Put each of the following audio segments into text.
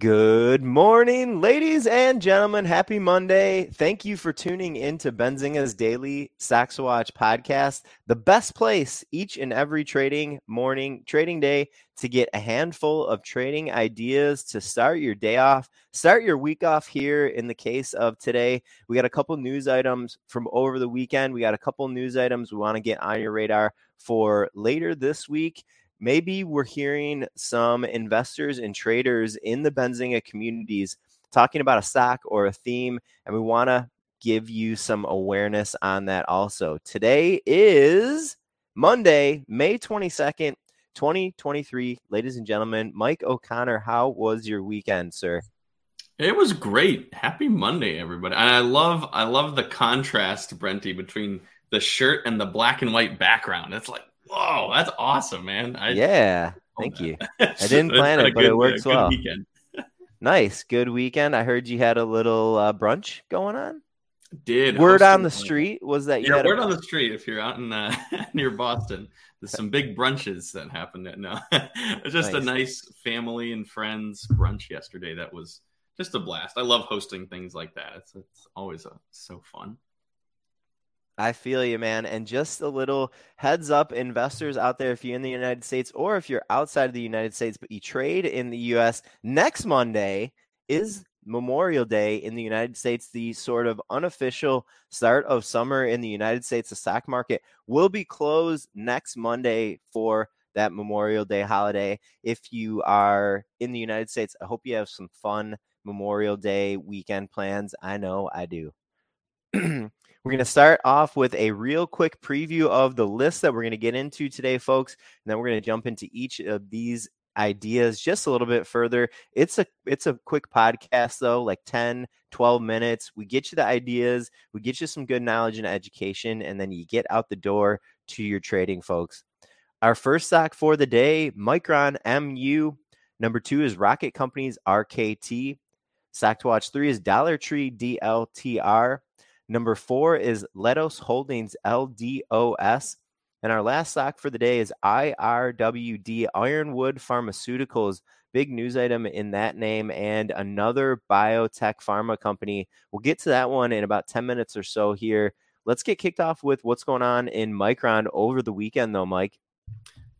Good morning, ladies and gentlemen. Happy Monday. Thank you for tuning in to Benzinga's daily to Watch podcast, the best place each and every trading morning, trading day to get a handful of trading ideas to start your day off, start your week off here. In the case of today, we got a couple news items from over the weekend. We got a couple news items we want to get on your radar for later this week maybe we're hearing some investors and traders in the Benzinga communities talking about a stock or a theme, and we want to give you some awareness on that also. Today is Monday, May 22nd, 2023. Ladies and gentlemen, Mike O'Connor, how was your weekend, sir? It was great. Happy Monday, everybody. And I love I love the contrast, Brenty, between the shirt and the black and white background. It's like Whoa, that's awesome, man. I, yeah, thank you. I didn't plan it, but good, it works well. Weekend. nice, good weekend. I heard you had a little uh, brunch going on. Did word on the street was that you yeah, word a... on the street if you're out in uh, near Boston. There's some big brunches that happened. At, no, it's just nice. a nice family and friends brunch yesterday. That was just a blast. I love hosting things like that. It's, it's always a, uh, so fun. I feel you, man. And just a little heads up, investors out there, if you're in the United States or if you're outside of the United States, but you trade in the US, next Monday is Memorial Day in the United States, the sort of unofficial start of summer in the United States. The stock market will be closed next Monday for that Memorial Day holiday. If you are in the United States, I hope you have some fun Memorial Day weekend plans. I know I do. We're going to start off with a real quick preview of the list that we're going to get into today, folks. And then we're going to jump into each of these ideas just a little bit further. It's a it's a quick podcast though, like 10, 12 minutes. We get you the ideas, we get you some good knowledge and education and then you get out the door to your trading folks. Our first stock for the day, Micron MU. Number 2 is Rocket Companies RKT. Stock to watch 3 is Dollar Tree DLTR. Number four is Leidos Holdings LDOS. And our last stock for the day is IRWD Ironwood Pharmaceuticals. Big news item in that name and another biotech pharma company. We'll get to that one in about 10 minutes or so here. Let's get kicked off with what's going on in Micron over the weekend, though, Mike.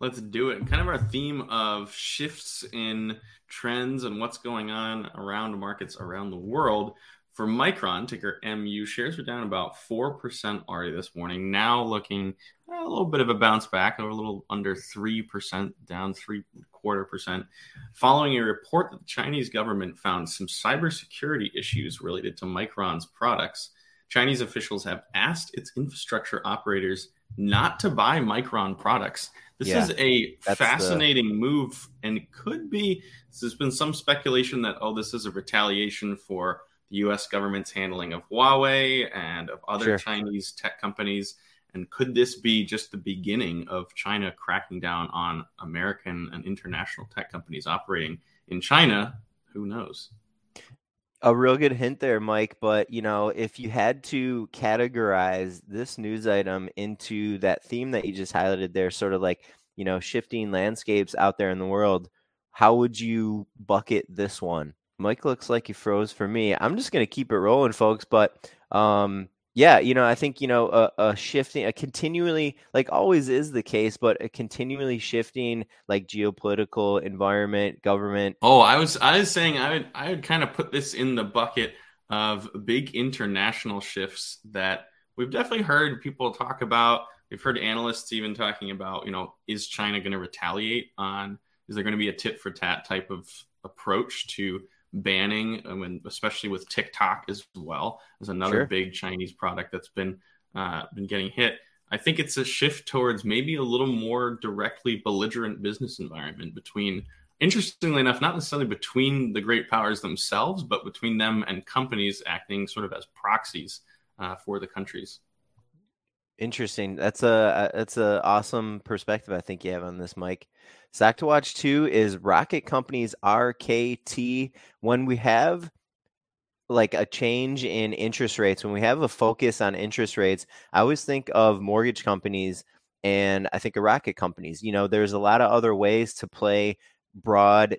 Let's do it. Kind of our theme of shifts in trends and what's going on around markets around the world. For Micron, ticker MU, shares are down about 4% already this morning. Now looking uh, a little bit of a bounce back, a little under 3%, down three quarter percent, following a report that the Chinese government found some cybersecurity issues related to Micron's products. Chinese officials have asked its infrastructure operators not to buy Micron products. This yeah, is a fascinating the... move and could be. There's been some speculation that, oh, this is a retaliation for the U.S. government's handling of Huawei and of other sure. Chinese tech companies? And could this be just the beginning of China cracking down on American and international tech companies operating in China? Who knows? A real good hint there, Mike. But, you know, if you had to categorize this news item into that theme that you just highlighted there, sort of like, you know, shifting landscapes out there in the world, how would you bucket this one? Mike looks like he froze for me. I'm just going to keep it rolling, folks. But um, yeah, you know, I think you know a, a, shifting, a continually, like always is the case, but a continually shifting, like geopolitical environment, government. Oh, I was, I was saying, I would, I would kind of put this in the bucket of big international shifts that we've definitely heard people talk about. We've heard analysts even talking about, you know, is China going to retaliate on? Is there going to be a tit for tat type of approach to banning, I mean, especially with TikTok as well, as another sure. big Chinese product that's been uh, been getting hit. I think it's a shift towards maybe a little more directly belligerent business environment between, interestingly enough, not necessarily between the great powers themselves, but between them and companies acting sort of as proxies uh, for the countries. Interesting. That's a uh, that's a awesome perspective I think you have on this, Mike. Stock to watch two is Rocket Company's RKT. When we have like a change in interest rates, when we have a focus on interest rates, I always think of mortgage companies and I think of rocket companies. You know, there's a lot of other ways to play broad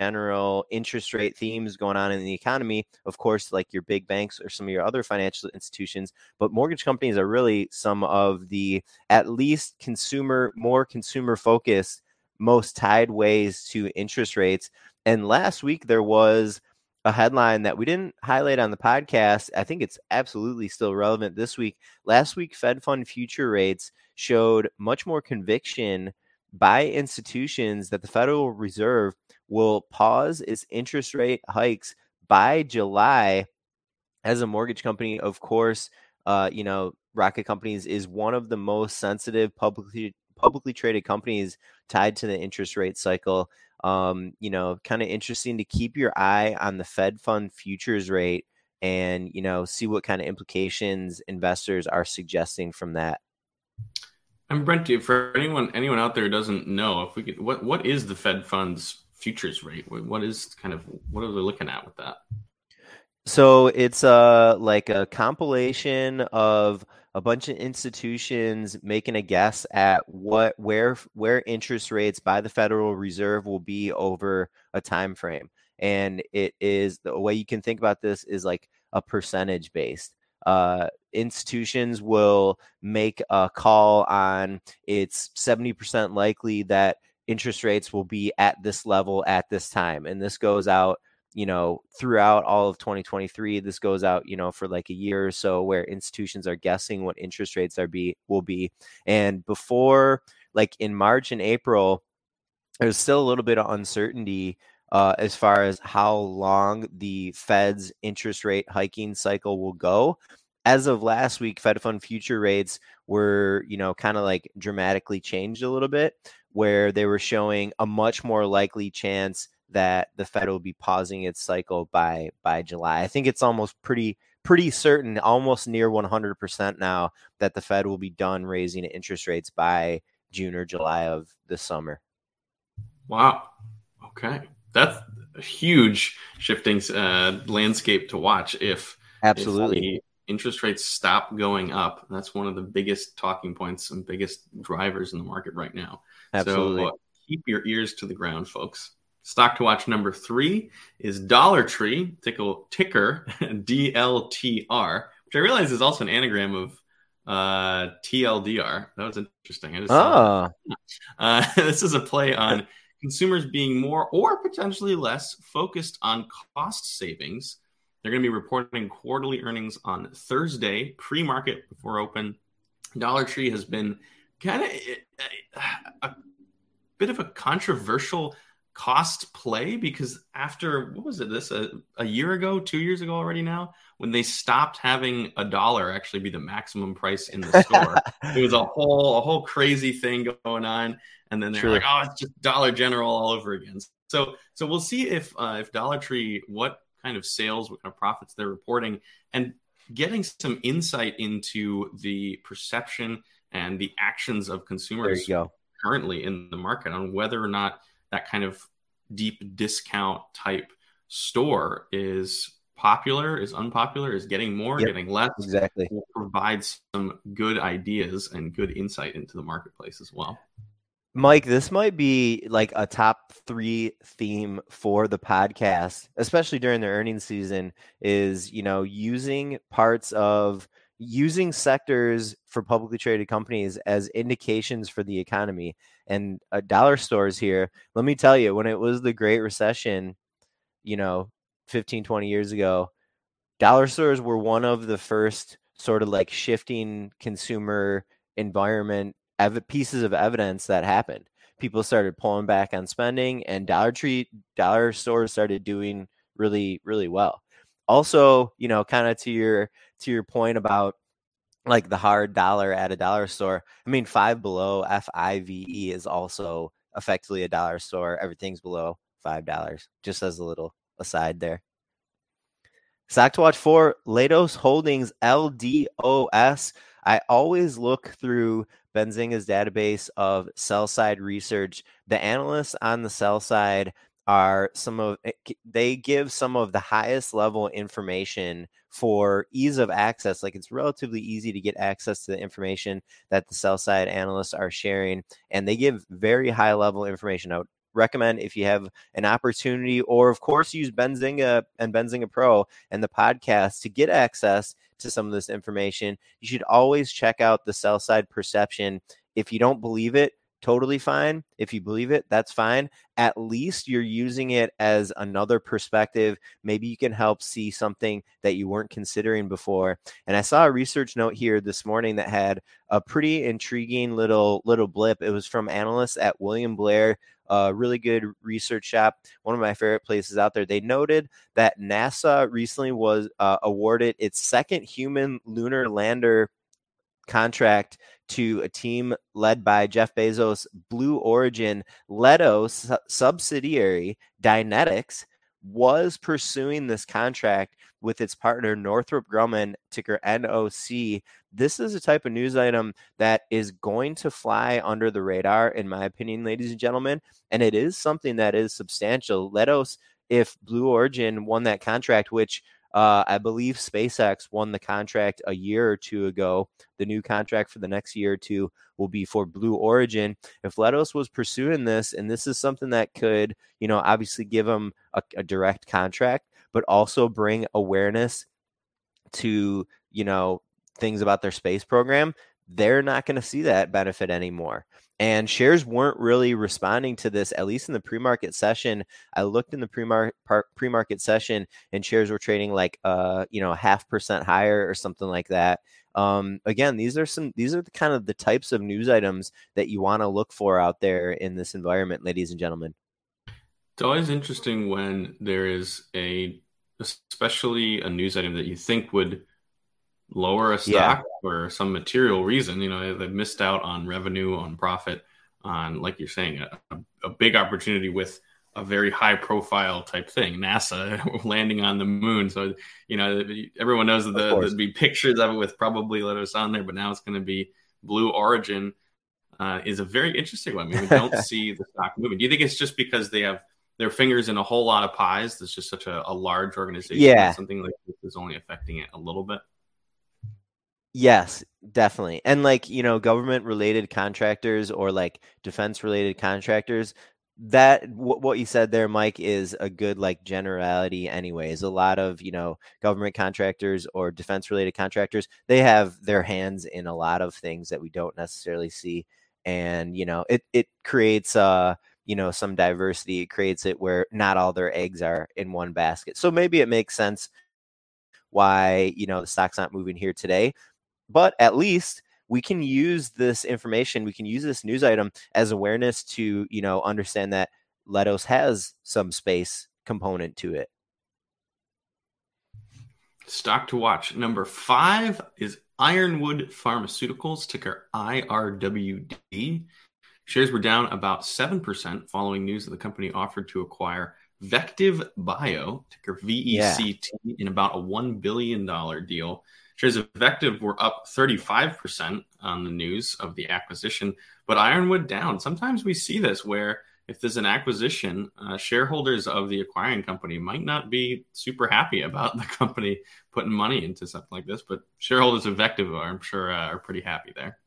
general interest rate themes going on in the economy, of course, like your big banks or some of your other financial institutions, but mortgage companies are really some of the at least consumer, more consumer focused, most tied ways to interest rates. And last week there was a headline that we didn't highlight on the podcast. I think it's absolutely still relevant this week. Last week, Fed fund future rates showed much more conviction by institutions that the Federal Reserve will pause its interest rate hikes by July. As a mortgage company, of course, uh, you know, Rocket Companies is one of the most sensitive publicly publicly traded companies tied to the interest rate cycle. Um, you know, kind of interesting to keep your eye on the Fed fund futures rate and, you know, see what kind of implications investors are suggesting from that. I'm Brent. For anyone anyone out there doesn't know, if we could, what what is the Fed funds futures rate? What is kind of what are they looking at with that? So it's a uh, like a compilation of a bunch of institutions making a guess at what where where interest rates by the Federal Reserve will be over a time frame. And it is the way you can think about this is like a percentage based. Uh, institutions will make a call on it's 70% likely that interest rates will be at this level at this time. And this goes out you know, throughout all of 2023. This goes out, you know, for like a year or so where institutions are guessing what interest rates are be will be. And before like in March and April, there's still a little bit of uncertainty uh, as far as how long the Fed's interest rate hiking cycle will go. As of last week, Fed fund future rates were, you know, kind of like dramatically changed a little bit, where they were showing a much more likely chance that the Fed will be pausing its cycle by by July. I think it's almost pretty pretty certain, almost near 100% now that the Fed will be done raising interest rates by June or July of the summer. Wow. Okay. That's a huge shifting uh, landscape to watch if absolutely if interest rates stop going up. That's one of the biggest talking points and biggest drivers in the market right now. Absolutely. So uh, keep your ears to the ground, folks. Stock to watch number three is Dollar Tree, ticker, ticker DLTR, which I realize is also an anagram of uh, TLDR. That was interesting. I just oh. uh, this is a play on consumers being more or potentially less focused on cost savings. They're going to be reporting quarterly earnings on Thursday, pre market before open. Dollar Tree has been kind of a, a bit of a controversial cost play because after what was it this a, a year ago two years ago already now when they stopped having a dollar actually be the maximum price in the store it was a whole a whole crazy thing going on and then they're True. like oh it's just dollar general all over again so so we'll see if uh, if dollar tree what kind of sales what kind of profits they're reporting and getting some insight into the perception and the actions of consumers currently in the market on whether or not that kind of deep discount type store is popular, is unpopular, is getting more, yep, getting less. Exactly. Provides some good ideas and good insight into the marketplace as well. Mike, this might be like a top three theme for the podcast, especially during the earnings season, is you know, using parts of using sectors for publicly traded companies as indications for the economy. And uh, dollar stores here let me tell you when it was the great recession you know 15 20 years ago dollar stores were one of the first sort of like shifting consumer environment ev- pieces of evidence that happened people started pulling back on spending and dollar tree dollar stores started doing really really well also you know kind of to your to your point about like the hard dollar at a dollar store. I mean, five below F I V E is also effectively a dollar store. Everything's below five dollars. Just as a little aside there. Stock to watch for Leidos Holdings LDOS. I always look through Benzinga's database of sell side research. The analysts on the sell side are some of eh, they give some of the highest level information for ease of access like it's relatively easy to get access to the information that the sell side analysts are sharing and they give very high level information out recommend if you have an opportunity, or of course, use Benzinga and Benzinga Pro and the podcast to get access to some of this information. You should always check out the sell side perception. If you don't believe it, totally fine. If you believe it, that's fine. At least you're using it as another perspective. Maybe you can help see something that you weren't considering before. And I saw a research note here this morning that had a pretty intriguing little little blip. It was from analysts at William Blair a really good research shop, one of my favorite places out there. They noted that NASA recently was uh, awarded its second human lunar lander contract to a team led by Jeff Bezos' Blue Origin Leidos' su- subsidiary Dynetics was pursuing this contract with its partner Northrop Grumman, ticker NOC. This is a type of news item that is going to fly under the radar, in my opinion, ladies and gentlemen. And it is something that is substantial. Leidos, if Blue Origin won that contract, which uh, I believe SpaceX won the contract a year or two ago. The new contract for the next year or two will be for Blue Origin. If Leidos was pursuing this, and this is something that could, you know, obviously give them a, a direct contract, but also bring awareness to, you know, things about their space program, they're not going to see that benefit anymore. And shares weren't really responding to this, at least in the pre market session. I looked in the pre market session and shares were trading like, uh, you know, half percent higher or something like that. Um, again, these are some, these are the kind of the types of news items that you want to look for out there in this environment, ladies and gentlemen. It's always interesting when there is a, especially a news item that you think would lower a stock yeah. for some material reason. You know, they've missed out on revenue, on profit, on like you're saying, a, a big opportunity with a very high profile type thing. NASA landing on the moon. So, you know, everyone knows that the, there'd be pictures of it with probably letters on there, but now it's going to be Blue Origin. Uh, is a very interesting one. I mean, we don't see the stock moving. Do you think it's just because they have their fingers in a whole lot of pies? There's just such a, a large organization. Yeah. Something like this is only affecting it a little bit. Yes, definitely. And like, you know, government related contractors or like defense related contractors, that w- what you said there Mike is a good like generality anyways. A lot of, you know, government contractors or defense related contractors, they have their hands in a lot of things that we don't necessarily see and, you know, it it creates uh you know some diversity it creates it where not all their eggs are in one basket. So maybe it makes sense why you know the stock's not moving here today but at least we can use this information we can use this news item as awareness to you know understand that Leidos has some space component to it. Stock to watch. Number five is ironwood pharmaceuticals ticker irwd shares were down about 7% following news that the company offered to acquire Vectiv bio ticker vect yeah. in about a $1 billion deal Shares of Vectiv were up 35% on the news of the acquisition, but Ironwood down. Sometimes we see this where if there's an acquisition, uh, shareholders of the acquiring company might not be super happy about the company putting money into something like this, but shareholders of Vectiv, are, I'm sure, uh, are pretty happy there.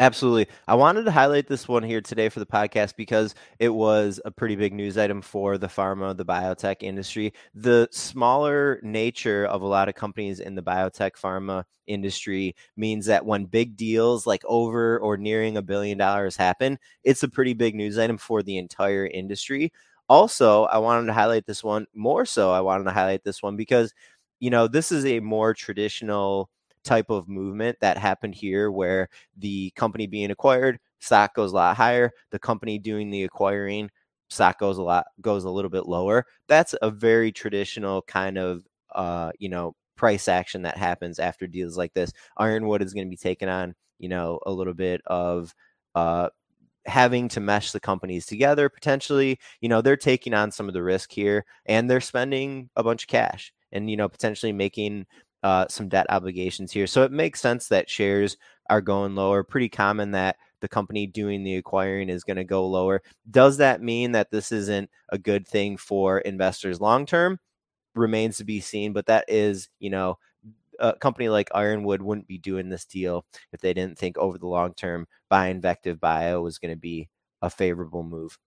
Absolutely. I wanted to highlight this one here today for the podcast because it was a pretty big news item for the pharma, the biotech industry. The smaller nature of a lot of companies in the biotech pharma industry means that when big deals like over or nearing a billion dollars happen, it's a pretty big news item for the entire industry. Also, I wanted to highlight this one more so. I wanted to highlight this one because, you know, this is a more traditional type of movement that happened here where the company being acquired stock goes a lot higher. The company doing the acquiring stock goes a lot goes a little bit lower. That's a very traditional kind of uh you know price action that happens after deals like this. Ironwood is going to be taking on you know a little bit of uh having to mesh the companies together potentially. You know they're taking on some of the risk here and they're spending a bunch of cash and you know potentially making uh, some debt obligations here. So it makes sense that shares are going lower. Pretty common that the company doing the acquiring is going to go lower. Does that mean that this isn't a good thing for investors long term? Remains to be seen, but that is, you know, a company like Ironwood wouldn't be doing this deal if they didn't think over the long term buying Vectiv Bio was going to be a favorable move.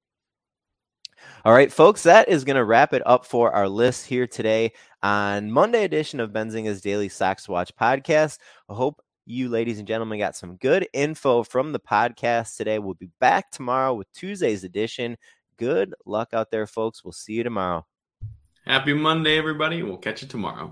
All right, folks, that is going to wrap it up for our list here today on Monday edition of Benzinga's Daily Stocks Watch podcast. I hope you, ladies and gentlemen, got some good info from the podcast today. We'll be back tomorrow with Tuesday's edition. Good luck out there, folks. We'll see you tomorrow. Happy Monday, everybody. We'll catch you tomorrow.